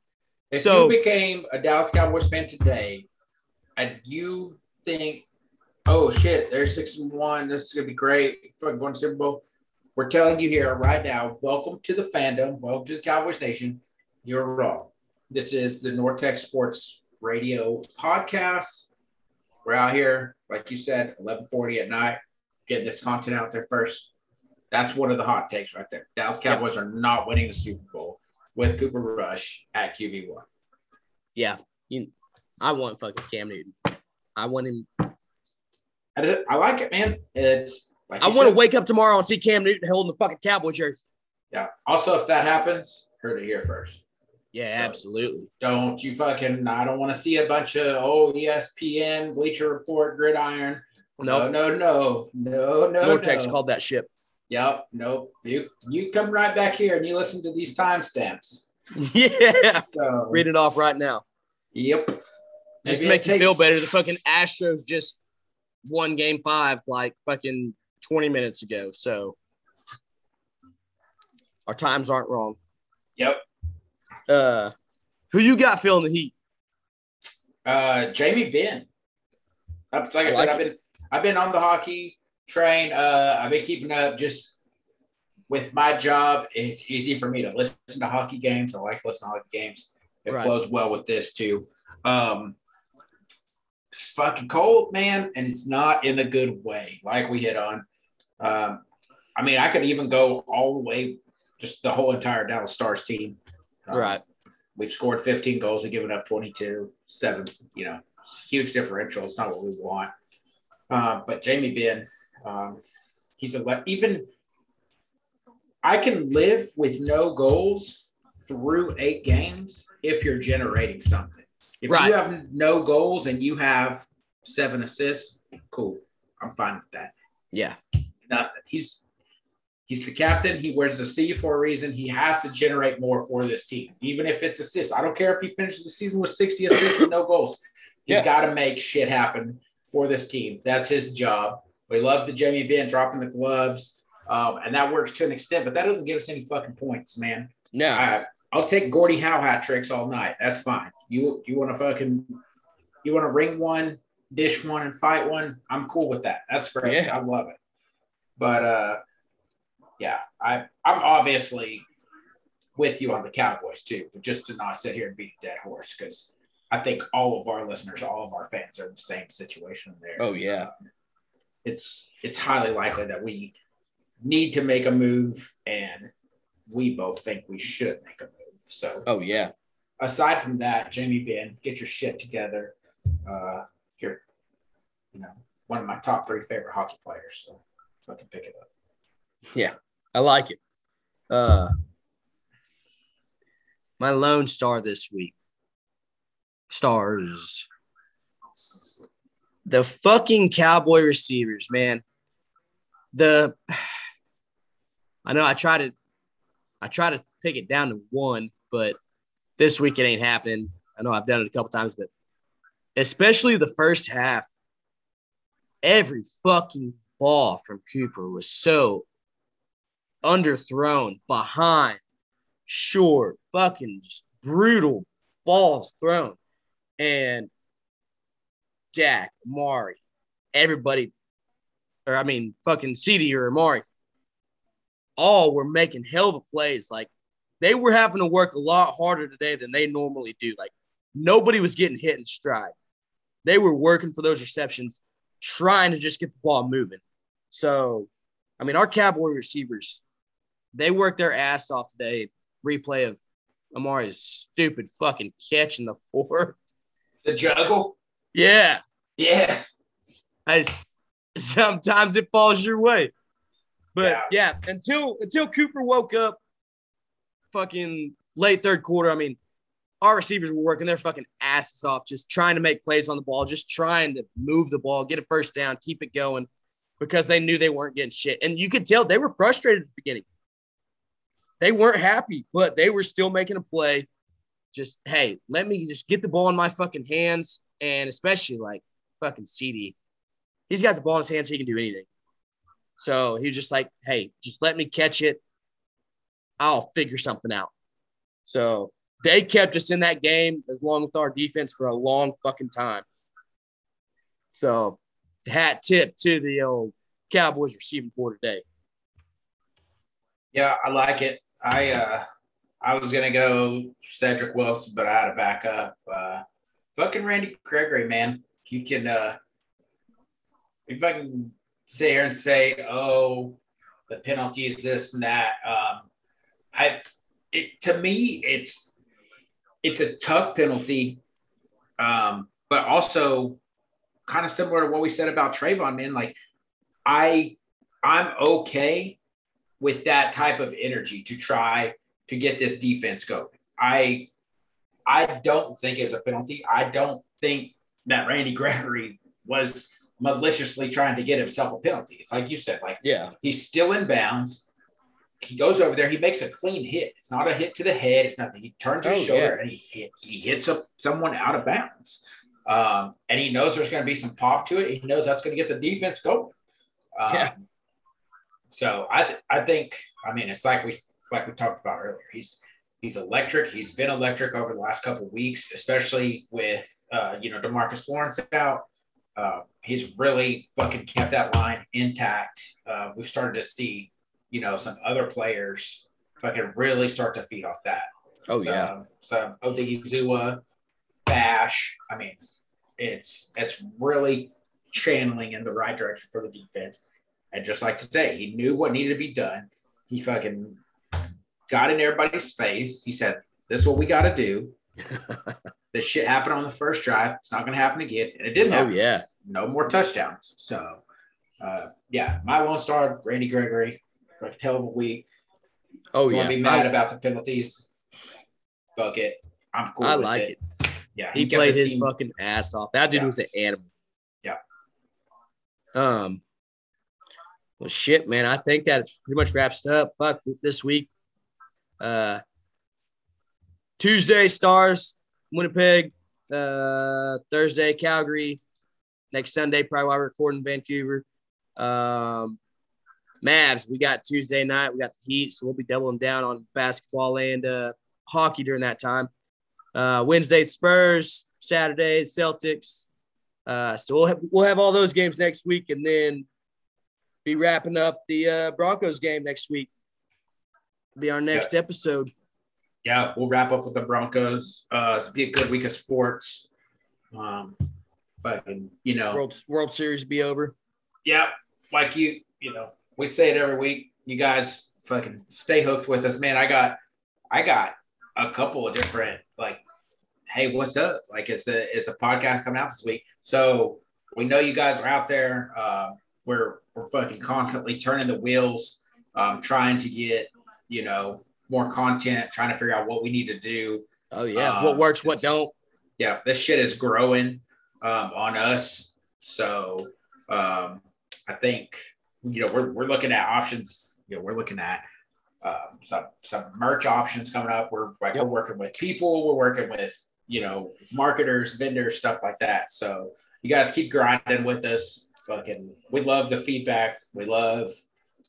If So- you became a Dallas Cowboys fan today, and you think, "Oh shit, they're six and one. This is gonna be great. Fucking going to Super Bowl." We're telling you here right now. Welcome to the fandom. Welcome to the Cowboys Nation. You're wrong. This is the Nortec Sports Radio podcast. We're out here, like you said, 11:40 at night, getting this content out there first. That's one of the hot takes right there. Dallas Cowboys are not winning the Super Bowl with Cooper Rush at QB one. Yeah. You, I want fucking Cam Newton. I want him. I like it, man. It's like I want to wake up tomorrow and see Cam Newton holding the fucking Cowboy jersey. Yeah. Also, if that happens, heard it here first. Yeah, so absolutely. Don't you fucking? I don't want to see a bunch of oh ESPN, Bleacher Report, Gridiron. No, no, no, no, no. Vortex no. called that ship. Yep. Nope. You you come right back here and you listen to these timestamps. Yeah. So, Read it off right now. Yep. Just Maybe to make you takes... feel better, the fucking Astros just won game five like fucking 20 minutes ago. So our times aren't wrong. Yep. Uh who you got feeling the heat? Uh Jamie Benn. Like I, I said, like I've been I've been on the hockey train. Uh I've been keeping up just with my job. It's easy for me to listen to hockey games. I like to listen to hockey games. It right. flows well with this too. Um it's fucking cold, man, and it's not in a good way, like we hit on. Um, I mean, I could even go all the way, just the whole entire Dallas Stars team. Um, right. We've scored 15 goals, we've given up 22, seven, you know, huge differential. It's not what we want. Uh, but Jamie Benn, um, he's a even. I can live with no goals through eight games if you're generating something. If right. you have no goals and you have seven assists, cool. I'm fine with that. Yeah. Nothing. He's he's the captain. He wears the C for a reason. He has to generate more for this team, even if it's assists. I don't care if he finishes the season with 60 assists and no goals. He's yeah. got to make shit happen for this team. That's his job. We love the Jamie Benn dropping the gloves, um, and that works to an extent, but that doesn't give us any fucking points, man. No. I, I'll take Gordie Howe hat tricks all night. That's fine. You you want to fucking you want to ring one, dish one, and fight one. I'm cool with that. That's great. Yeah. I love it. But uh, yeah, I I'm obviously with you on the Cowboys too, but just to not sit here and beat a dead horse because I think all of our listeners, all of our fans are in the same situation there. Oh yeah, it's it's highly likely that we need to make a move, and we both think we should make a move. So, oh yeah. Aside from that, Jamie Benn, get your shit together. Uh, you're, you know, one of my top three favorite hockey players. So, fucking pick it up. Yeah, I like it. Uh, my lone star this week. Stars. The fucking cowboy receivers, man. The I know I try to I try to pick it down to one, but this week it ain't happening. I know I've done it a couple times, but especially the first half, every fucking ball from Cooper was so underthrown, behind, short, fucking just brutal balls thrown. And Dak, Amari, everybody, or I mean, fucking CD or Amari, all were making hell of a plays. Like they were having to work a lot harder today than they normally do. Like nobody was getting hit in stride. They were working for those receptions, trying to just get the ball moving. So, I mean, our Cowboy receivers, they worked their ass off today. Replay of Amari's stupid fucking catch in the fourth. The juggle? Yeah. Yeah. I, sometimes it falls your way. But yeah, yeah until until Cooper woke up fucking late third quarter, I mean, our receivers were working their fucking asses off, just trying to make plays on the ball, just trying to move the ball, get a first down, keep it going, because they knew they weren't getting shit. And you could tell they were frustrated at the beginning. They weren't happy, but they were still making a play. Just hey, let me just get the ball in my fucking hands, and especially like fucking CD, he's got the ball in his hands, he can do anything. So he was just like, hey, just let me catch it. I'll figure something out. So they kept us in that game as long with our defense for a long fucking time. So hat tip to the old Cowboys receiving for today. Yeah, I like it. I uh I was gonna go Cedrick Wilson, but I had to back up. Uh fucking Randy Gregory, man. You can uh if I can sit here and say, oh, the penalty is this and that. Um, I, it, to me, it's it's a tough penalty. Um, but also kind of similar to what we said about Trevon, man. Like I I'm okay with that type of energy to try to get this defense going. I I don't think it's a penalty. I don't think that Randy Gregory was maliciously trying to get himself a penalty. It's like you said, like yeah, he's still in bounds. He goes over there. He makes a clean hit. It's not a hit to the head. It's nothing. He turns his oh, shoulder yeah. and he hit, he hits up someone out of bounds. Um, and he knows there's going to be some pop to it. He knows that's going to get the defense going. Um, yeah. So I th- I think I mean it's like we like we talked about earlier. He's he's electric. He's been electric over the last couple of weeks, especially with uh, you know Demarcus Lawrence out. Uh, he's really fucking kept that line intact. Uh, we've started to see you know some other players fucking really start to feed off that. Oh so, yeah. So Odighizuwa, Bash. I mean, it's it's really channeling in the right direction for the defense. And just like today, he knew what needed to be done. He fucking got in everybody's face. He said, This is what we got to do. this shit happened on the first drive. It's not going to happen again. And it didn't oh, happen. yeah. No more touchdowns. So, uh, yeah, my Lone Star, Randy Gregory, like hell of a week. Oh, yeah. you yeah. be mad I, about the penalties. Fuck it. I'm cool. I like it. it. Yeah. He, he played his fucking ass off. That dude yeah. was an animal. Yeah. Um, well, shit, man. I think that pretty much wraps up. Fuck this week. Uh, Tuesday, Stars, Winnipeg. Uh, Thursday, Calgary. Next Sunday, probably while we're recording Vancouver. Um, Mavs, we got Tuesday night. We got the Heat, so we'll be doubling down on basketball and uh, hockey during that time. Uh, Wednesday, Spurs. Saturday, Celtics. Uh, so we'll we'll have all those games next week, and then be wrapping up the uh, Broncos game next week. Be our next episode. Yeah, we'll wrap up with the Broncos. Uh, it's be a good week of sports. Um, fucking, you know, World World Series be over. Yeah, like you, you know, we say it every week. You guys fucking stay hooked with us, man. I got, I got a couple of different like, hey, what's up? Like, is the is the podcast coming out this week? So we know you guys are out there. Uh, we're we're fucking constantly turning the wheels, um, trying to get you know more content, trying to figure out what we need to do. Oh yeah, um, what works, what don't. Yeah, this shit is growing um, on us. So um, I think you know we're we're looking at options. You know, we're looking at um, some some merch options coming up. We're like yep. we're working with people. We're working with you know marketers, vendors, stuff like that. So you guys keep grinding with us fucking we love the feedback. We love,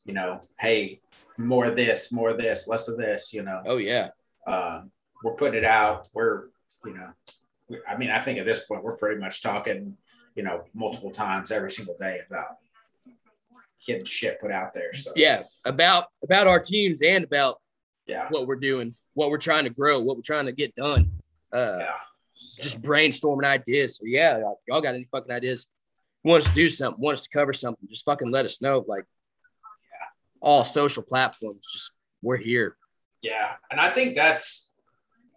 you know, hey, more of this, more of this, less of this, you know. Oh yeah. Um, we're putting it out. We're, you know, I mean, I think at this point we're pretty much talking, you know, multiple times every single day about getting shit put out there. So yeah, about about our teams and about yeah what we're doing, what we're trying to grow, what we're trying to get done. Uh, yeah. So. Just brainstorming ideas. So yeah, y'all got any fucking ideas? Want us to do something, want us to cover something, just fucking let us know. Like, yeah, all social platforms, just we're here. Yeah, and I think that's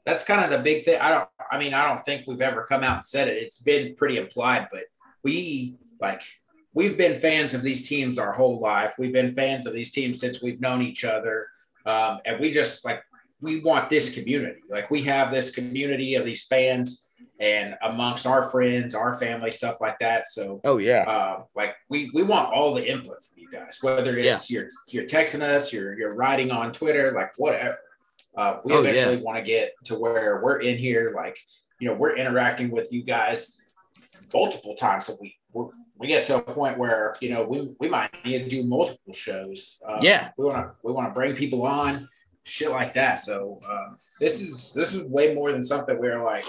that's kind of the big thing. I don't. I mean, I don't think we've ever come out and said it. It's been pretty implied, but we like we've been fans of these teams our whole life. We've been fans of these teams since we've known each other, um, and we just like we want this community. Like we have this community of these fans and amongst our friends, our family, stuff like that. So, oh yeah, uh, like we we want all the input from you guys, whether it's yeah. you're you're texting us, you're you're writing on Twitter, like whatever. Uh, we oh, eventually yeah. want to get to where we're in here, like you know, we're interacting with you guys multiple times a week. We're, we get to a point where you know we, we might need to do multiple shows. Uh, yeah, we want to we want to bring people on, shit like that. So uh, this is this is way more than something where like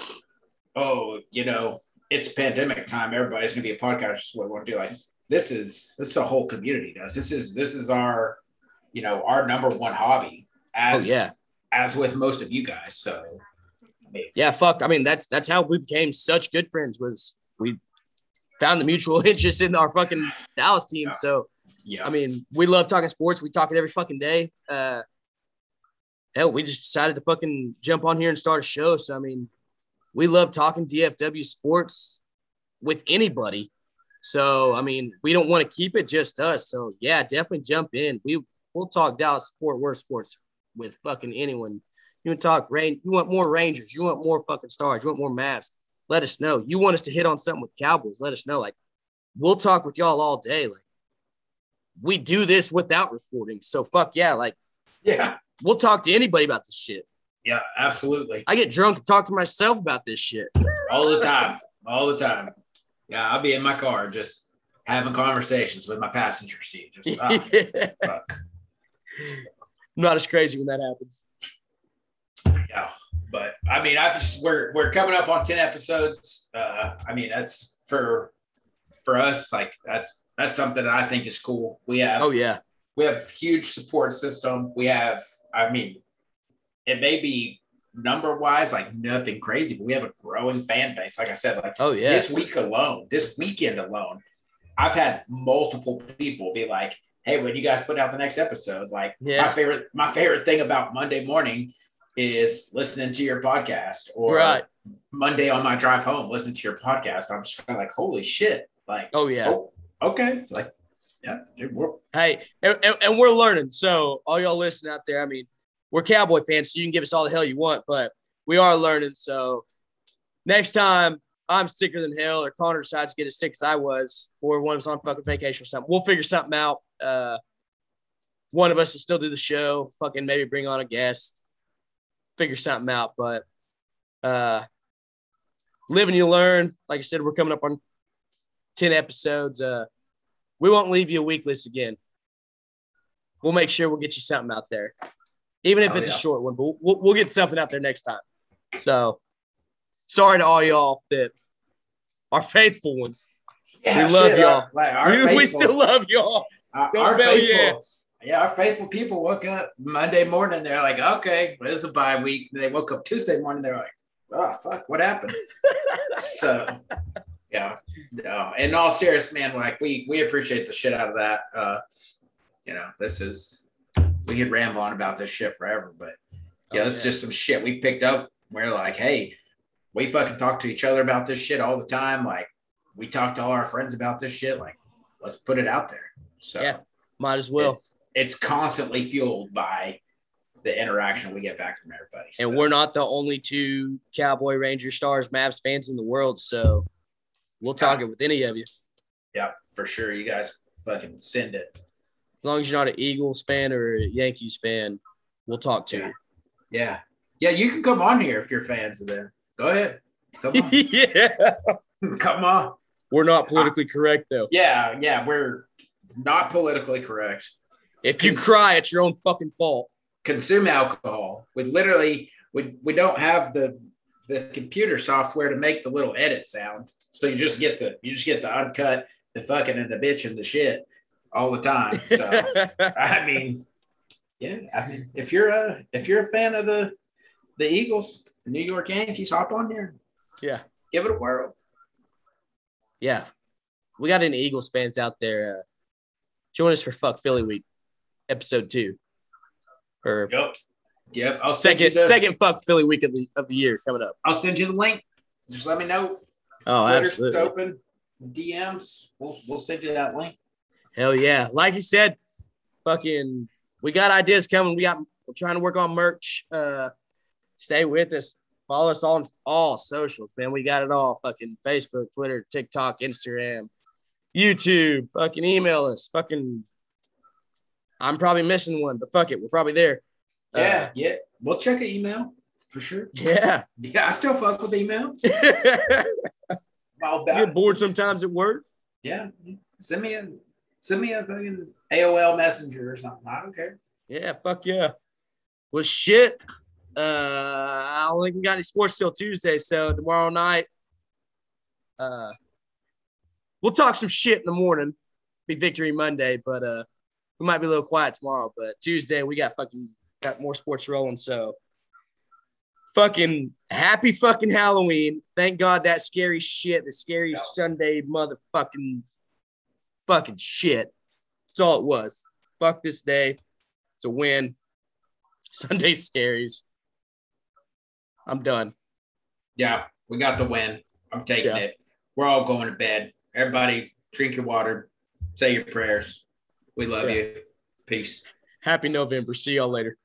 oh, you know, it's pandemic time. Everybody's going to be a podcast. What we want to do. Like this is this is a whole community does. This is this is our, you know, our number one hobby. As oh, yeah. As with most of you guys. So. I mean, yeah, fuck. I mean, that's that's how we became such good friends. Was we found the mutual interest in our fucking Dallas team. Yeah. So, yeah, I mean, we love talking sports. We talk it every fucking day. Uh, hell, we just decided to fucking jump on here and start a show. So, I mean, we love talking DFW sports. with anybody. So I mean, we don't want to keep it just us. So yeah, definitely jump in. We we'll talk Dallas sport, worst sports with fucking anyone. You want to talk rain? You want more Rangers? You want more fucking stars? You want more Mavs? Let us know. You want us to hit on something with Cowboys? Let us know. Like we'll talk with y'all all day. Like we do this without recording. So fuck yeah. Like Yeah. we'll talk to anybody about this shit. Yeah, absolutely. I get drunk and talk to myself about this shit. All the time. All the time. Yeah, I'll be in my car just having conversations with my passenger seat. Just ah, fuck. I'm not as crazy when that happens. Yeah. But I mean, I've just we're we're coming up on 10 episodes. Uh I mean that's for for us, like that's that's something that I think is cool. We have Oh yeah. we have huge support system. We have, I mean, it may be number wise like nothing crazy, but we have a growing fan base. Like I said, like Oh yeah. this week alone, this weekend alone, I've had multiple people be like, "Hey, when you guys put out the next episode, like Yeah. my favorite, my favorite thing about Monday morning is listening to your podcast, or Right. Monday on my drive home, listening to your podcast. I'm just kind of like, holy shit, like, Oh yeah. oh, okay, like, yeah, dude, we're, Hey, and, and, and we're learning. So all y'all listening out there, I mean, we're Cowboy fans, so you can give us all the hell you want, but we are learning. So next time I'm sicker than hell, or Connor decides to get as sick as I was, or one of us on fucking vacation or something, we'll figure something out. Uh, one of us will still do the show. Fucking maybe bring on a guest. Figure something out. But uh, live and you learn. Like I said, we're coming up on ten episodes. Uh, we won't leave you a list again. We'll make sure we'll get you something out there, even if Oh, it's yeah. a short one. But we'll, we'll get something out there next time. So, sorry to all y'all that are faithful ones. yeah, We love shit, y'all. Our, like, our We, we still love y'all. Our, our faithful, yeah. our faithful people woke up Monday morning. They're like, okay, well, this is a bye week. They woke up Tuesday morning. They're like, oh fuck, what happened? so, yeah, no. In all serious, man, like we we appreciate the shit out of that. Uh, you know, this is we could ramble on about this shit forever, but yeah, Oh, this is yeah. just some shit we picked up. We're like, hey, we fucking talk to each other about this shit all the time. Like, we talk to all our friends about this shit. Like, let's put it out there. So Yeah. Might as well. it's, it's constantly fueled by the interaction we get back from everybody. And So, we're not the only two Cowboy Ranger Stars Mavs fans in the world, so we'll talk it with any of you. yeah, for sure. You guys fucking send it. As long as you're not an Eagles fan or a Yankees fan, we'll talk to Yeah. Yeah. Yeah, you can come on here if you're fans of them. Go ahead. Come on. yeah. come on. We're not politically ah. correct though. Yeah, yeah, we're not politically correct. If you Cons- cry, it's your own fucking fault. Consume alcohol. We literally we we don't have the the computer software to make the little edit sound. So you just get the you just get the uncut, the fucking and the bitch and the shit all the time. So I mean, yeah, I mean, if you're a if you're a fan of the the Eagles, the New York Yankees, hop on here, yeah. give it a whirl. Yeah. We got any Eagles fans out there. Uh, join us for Fuck Philly Week, episode two. Or Yep, yep. I'll send you second the, second Fuck Philly Week of the, of the year coming up. I'll send you the link. Just let me know. Oh, Twitter's absolutely. open. DMs. We'll we'll send you that link. Hell yeah. Like you said, fucking we got ideas coming. We got we're trying to work on merch. Uh stay with us. Follow us on all socials, man. We got it all. Fucking Facebook, Twitter, TikTok, Instagram, YouTube. Fucking email us. Fucking I'm probably missing one, but fuck it. We're probably there. Uh, Yeah, yeah. We'll check an email for sure. yeah. Yeah, I still fuck with email. About Get bored sometimes at work. Yeah. Send me a send me a fucking AOL messenger or something. I don't care. Yeah, fuck yeah. Well, shit. Uh, I don't think we got any sports till Tuesday. So tomorrow night, uh, we'll talk some shit in the morning. Be Victory Monday, but uh, we might be a little quiet tomorrow. But Tuesday, we got fucking got more sports rolling. So fucking happy fucking Halloween. Thank God that scary shit, the scary Yeah. Sunday motherfucking fucking shit. That's all it was. Fuck this day. It's a win. Sunday scaries. I'm done. Yeah, we got the win. I'm taking Yeah. it. we're all going to bed. Everybody, drink your water, say your prayers. We love Yeah. you. Peace. Happy November. See y'all later.